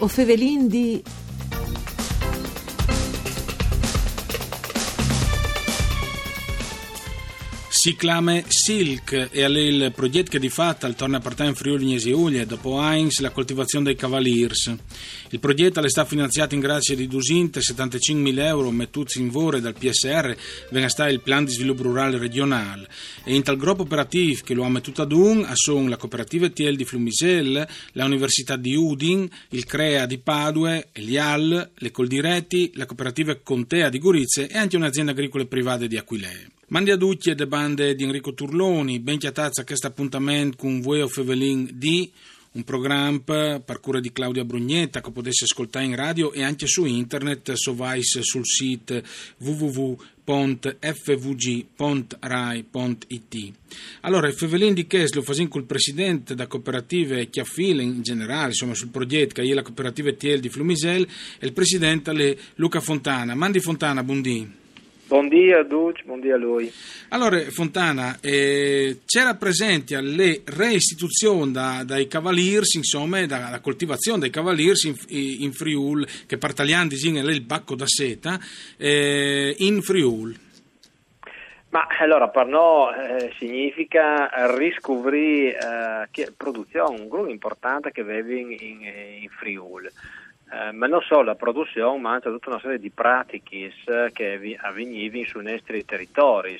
O fevelin di... Si chiama Silk e è il progetto che di fatto torna a partire in Friuli Gnesi Ulie dopo Heinz la coltivazione dei Cavaliers. Il progetto è stato finanziato in grazia di 275.000 euro mettuti in vore dal PSR venga sta il Plan di Sviluppo Rurale Regionale e in tal gruppo operativo che lo ha mettuto ad un sono la cooperativa TL di Flumisel, la Università di Udin, il CREA di Padue, l'IAL, le Coldiretti, la cooperativa Contea di Gurizze e anche un'azienda agricola privata di Aquilee. Mandi a tutti e de bande di Enrico Turloni, ben chiatazza questo appuntamento con Vueo Fevelin di un programma per cura di Claudia Brugnetta che potesse ascoltare in radio e anche su internet, so vais sul sito www.fvg.rai.it. Allora, Fevelin di Ches lo fasin col presidente da cooperative Chiaffile in generale, insomma sul progetto che è la cooperativa TL di Flumisel e il presidente Luca Fontana. Mandi Fontana, buondì. Buondì a Duc, buondì a lui. Allora, Fontana, eh, c'era presente alle reistituzioni da, dai Cavaliers, insomma, dalla coltivazione dei Cavaliers in, in Friul, che per italiani dicono il bacco da seta, eh, in Friul. Ma allora per noi eh, significa riscoprire eh, produzione, un gruppo importante che avevi in, in, in Friul. Eh, ma non solo la produzione, ma anche tutta una serie di pratiche che avvenivano sui nostri territori.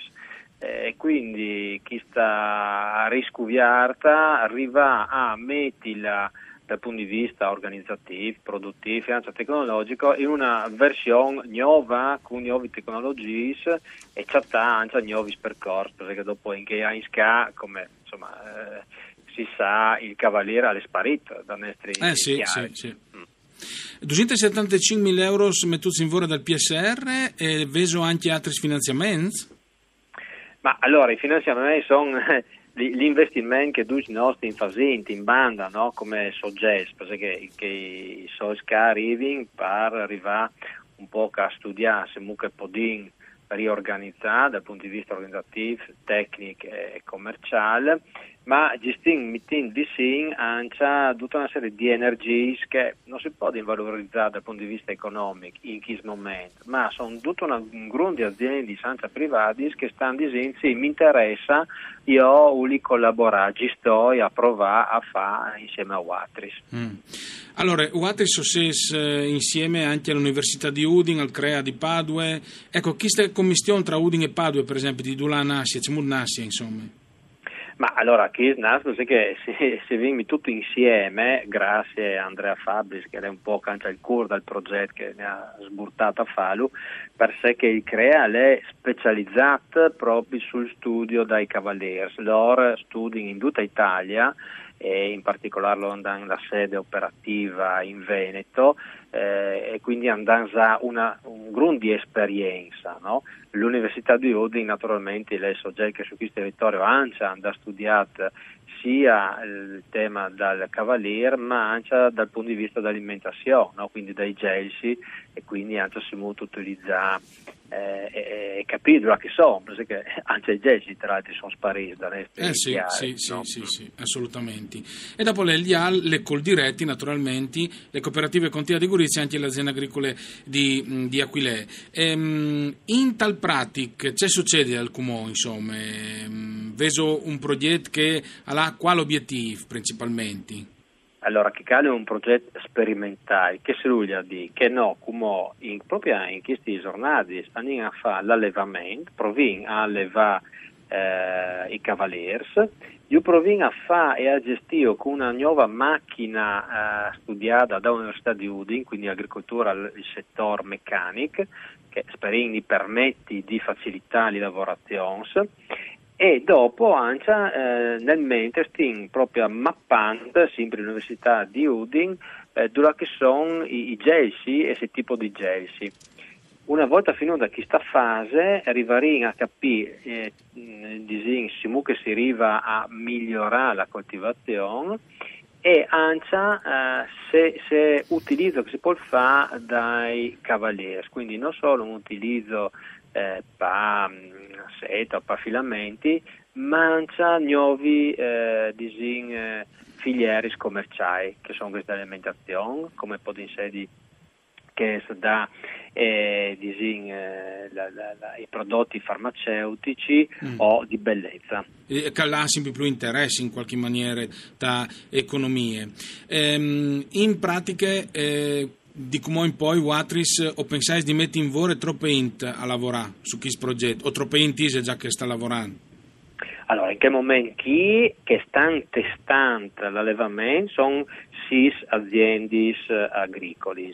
E eh, quindi chi sta riscuviata arriva a metterla dal punto di vista organizzativo, produttivo e anche tecnologico in una versione nuova con nuove tecnologie e c'è anche nuovi percorsi perché dopo in che SCA come insomma eh, si sa il cavaliere è sparito da nostri eh, sì, sì, sì. Mm. 275.000 euro mettuti in vore dal PSR e veso anche altri finanziamenti? Ma allora i finanziamenti sono gli investimenti che tutti i nostri infasenti in banda, no? come soggetti, perché che i soldi che arrivano per arrivare un po' a studiare se mucche podin riorganizzare dal punto di vista organizzativo, tecnico e commerciale ma gestin mitin di sin ancia tutta una serie di energie che non si può valorizzare dal punto di vista economico in questo momento, ma sono tutta una un gruppo di aziende di sanza privati che stanno dicendo sì, mi interessa, io voglio collaborare, sto a provare a fare insieme a Watris. Mm. Allora, Watris SOSES eh, insieme anche all'Università di Udin, al CREA di Padue, ecco, questa commissione tra Udin e Padue, per esempio, di Dulan Assia, Cemur Nassia, insomma. Ma allora, qui nasce che se, se vimmi tutto insieme, grazie a Andrea Fabris, che è un po' cancia il cuore del progetto che ne ha sburtato a Falu, per sé che il CREA è specializzato proprio sul studio dai Cavaliers. Loro studiano in tutta Italia e in particolare andano la sede operativa in Veneto eh, e quindi andano a una, un grun di esperienza. No? L'Università di Udine naturalmente lei soggetto che su questo territorio ANCIA ha studiato sia il tema del cavalier ma anche dal punto di vista dell'alimentazione, no? quindi dai gelsi e quindi anche si può utilizzare eh, capire che sono, perché anche i gessi tra l'altro sono spariti da eh sì, chiari, sì, no? sì, sì, assolutamente. E dopo le LIAL, le Coldiretti naturalmente, le cooperative Contea di Gurizia e anche le aziende agricole di, di Aquilè. Ehm, in tal pratic, che succede al Cumò, insomma? Ehm, veso un progetto che ha quale obiettivo principalmente? Allora, che cade un progetto sperimentale, che si voglia dire che no, come in, proprio in questi giornali stanno a fare l'allevamento, provino a allevare eh, i cavaliers, io provino a fare e a gestire con una nuova macchina eh, studiata dall'Università di Udin, quindi agricoltura, il settore meccanico, che sperini permette di facilitare le lavorazioni e dopo Ancia eh, nel mentre stiamo proprio mappando sempre l'Università di Udin eh, dove sono i, i gelsi e che tipo di gelsi. Una volta finita questa fase arriveremo a capire eh, diciamo, che si arriva a migliorare la coltivazione e ancia eh, se, se utilizzo che si può fare dai cavalieri, quindi non solo un utilizzo eh, per seta o per filamenti, mangia nuovi eh, disin, eh, filiere commerciali, che sono queste alimentazione, come può essere che da eh, disin, eh, la, la, la, i prodotti farmaceutici mm. o di bellezza. E sempre più interesse in qualche maniera da economie. Ehm, in pratica, eh, di come in poi Watris o pensate di mettere in vore troppe int a lavorare su questo progetto o troppe int già che sta lavorando? Allora, in che momento chi che stanno testando l'allevamento sono sei aziende agricole.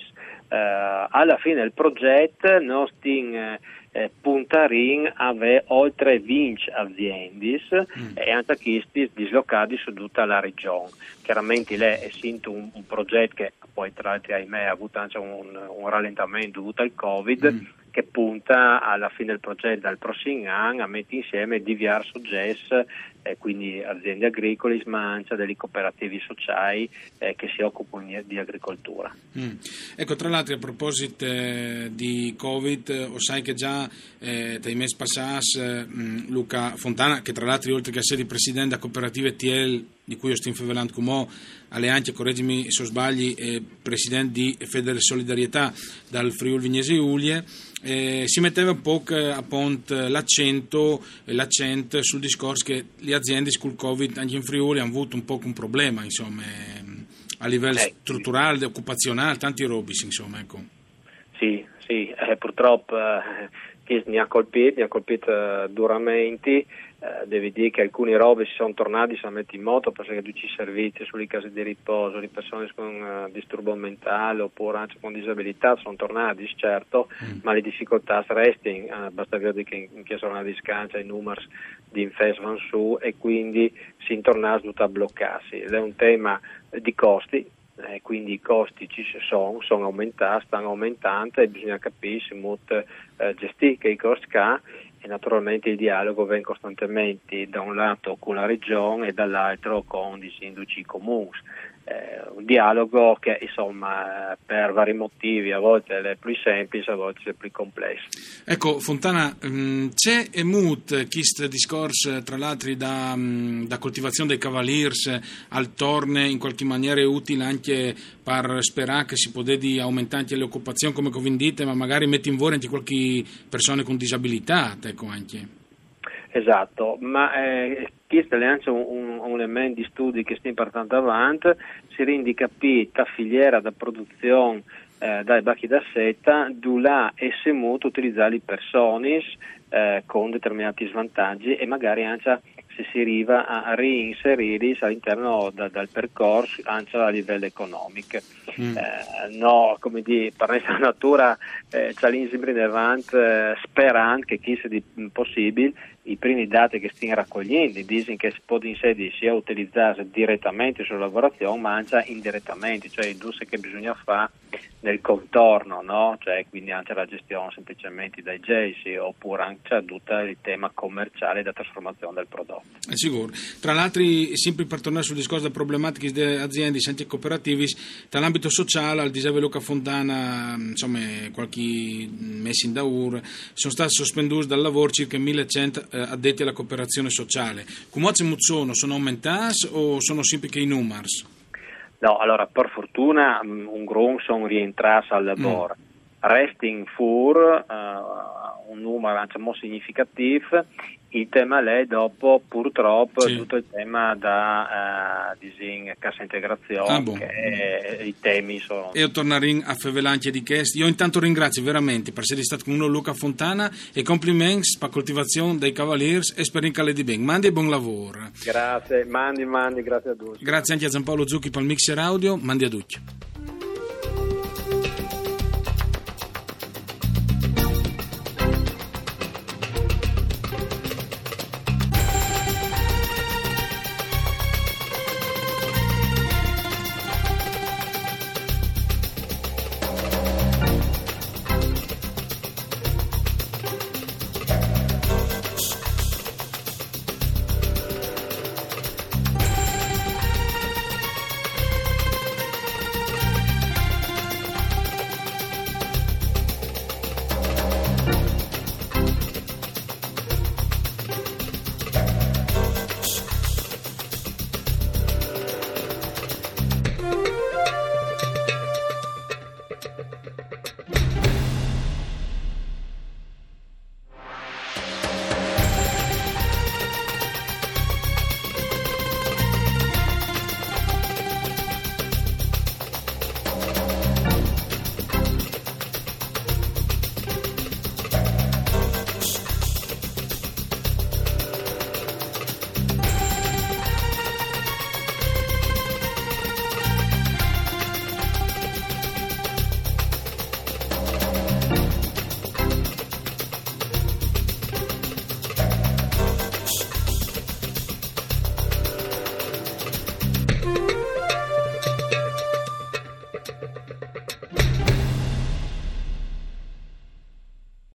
Uh, alla fine del progetto noi stiamo eh, puntarin avere oltre 20 aziende mm. e anche questi dislocati su tutta la regione. Chiaramente lei è un, un, progetto che poi tra l'altro ahimè ha avuto anche un, un rallentamento dovuto al Covid. Mm che punta alla fine del progetto dal prossimo anno a mettere insieme diversi soggetti, eh, quindi aziende agricole, ma anche delle cooperative sociali eh, che si occupano di agricoltura. Mm. Ecco, tra l'altro a proposito eh, di Covid, o sai che già eh, dai mesi passati mm, Luca Fontana, che tra l'altro oltre che essere presidente della cooperativa TL di cui io sto infavelando come alle anche, correggimi se sbagli, eh, presidente di Federe Solidarietà dal Friuli Vignese Ulie, eh, si metteva un po' appunto, l'accento, l'accento sul discorso che le aziende sul Covid anche in Friuli hanno avuto un po' un problema, insomma, a livello eh. strutturale, occupazionale, tanti robis, insomma, ecco. Sì, sì, eh, purtroppo eh, mi ha colpito, mi ha colpito uh, duramente. Uh, devi dire che alcuni robe si sono tornati, si mettere in moto perché tutti i servizi sulle case di riposo, le persone con uh, disturbo mentale oppure anche con disabilità sono tornati, certo, mm. ma le difficoltà restano. basta vedere che in, in che sono di scancia i numeri di infest vanno su e quindi si intorna a bloccarsi. Ed è un tema di costi eh, quindi i costi ci sono, sono aumentati, stanno aumentando e bisogna capire se molto eh, gestire i costi che ha e naturalmente il dialogo viene costantemente da un lato con la regione e dall'altro con i sindaci comuni eh, un dialogo che insomma per vari motivi a volte è più semplice, a volte è più complesso. Ecco Fontana, mm, c'è e mut questo discorso tra l'altro da, mm, da, coltivazione dei cavaliers al torne in qualche maniera utile anche per sperare che si potesse aumentare anche le occupazioni come convindite ma magari metti in vore anche qualche persona con disabilità ecco anche. Esatto, ma eh, questo è anche un, un, elemento di studi che stiamo portando avanti, si rende capita filiera da produzione eh, dai bacchi da seta, là e se molto utilizzare persone eh, con determinati svantaggi e magari anche se si arriva a reinserirli all'interno da, del percorso anche a livello economico. Mm. Eh, no, come dire, per questa natura eh, c'è l'insieme davanti eh, sperando che chi sia possibile i primi dati che stiamo raccogliendo dicono che in sedi sia utilizzare direttamente sulla lavorazione ma anche indirettamente, cioè industrie che bisogna fare nel contorno, no? cioè, quindi anche la gestione semplicemente dai GESI oppure anche tutto il tema commerciale da trasformazione del prodotto. È sicuro. Tra l'altro, sempre per tornare sul discorso delle problematiche delle aziende sempre cooperativi, dall'ambito sociale al disave Luca Fontana, insomma, qualche mese in daur, sono stati sospenduti dal lavoro circa 1100 eh, addetti alla cooperazione sociale. Come sono? Sono aumentati o sono sempre che i numeri? No, allora per fortuna mm, un gron sono rientrati al lavoro. Mm. Resting for uh, un numero molto significativo il tema lei dopo purtroppo sì. tutto il tema da uh, disin, cassa integrazione ah, bon. che è, i temi sono e io tornerò a Fevelanche di Chest. Io intanto ringrazio veramente per essere stato con uno Luca Fontana e complimenti per la coltivazione dei Cavaliers e spero che di bene. Mandi e buon lavoro. Grazie mandi mandi grazie a tutti. Grazie anche a Giampaolo Zucchi per il mixer audio. Mandi a tutti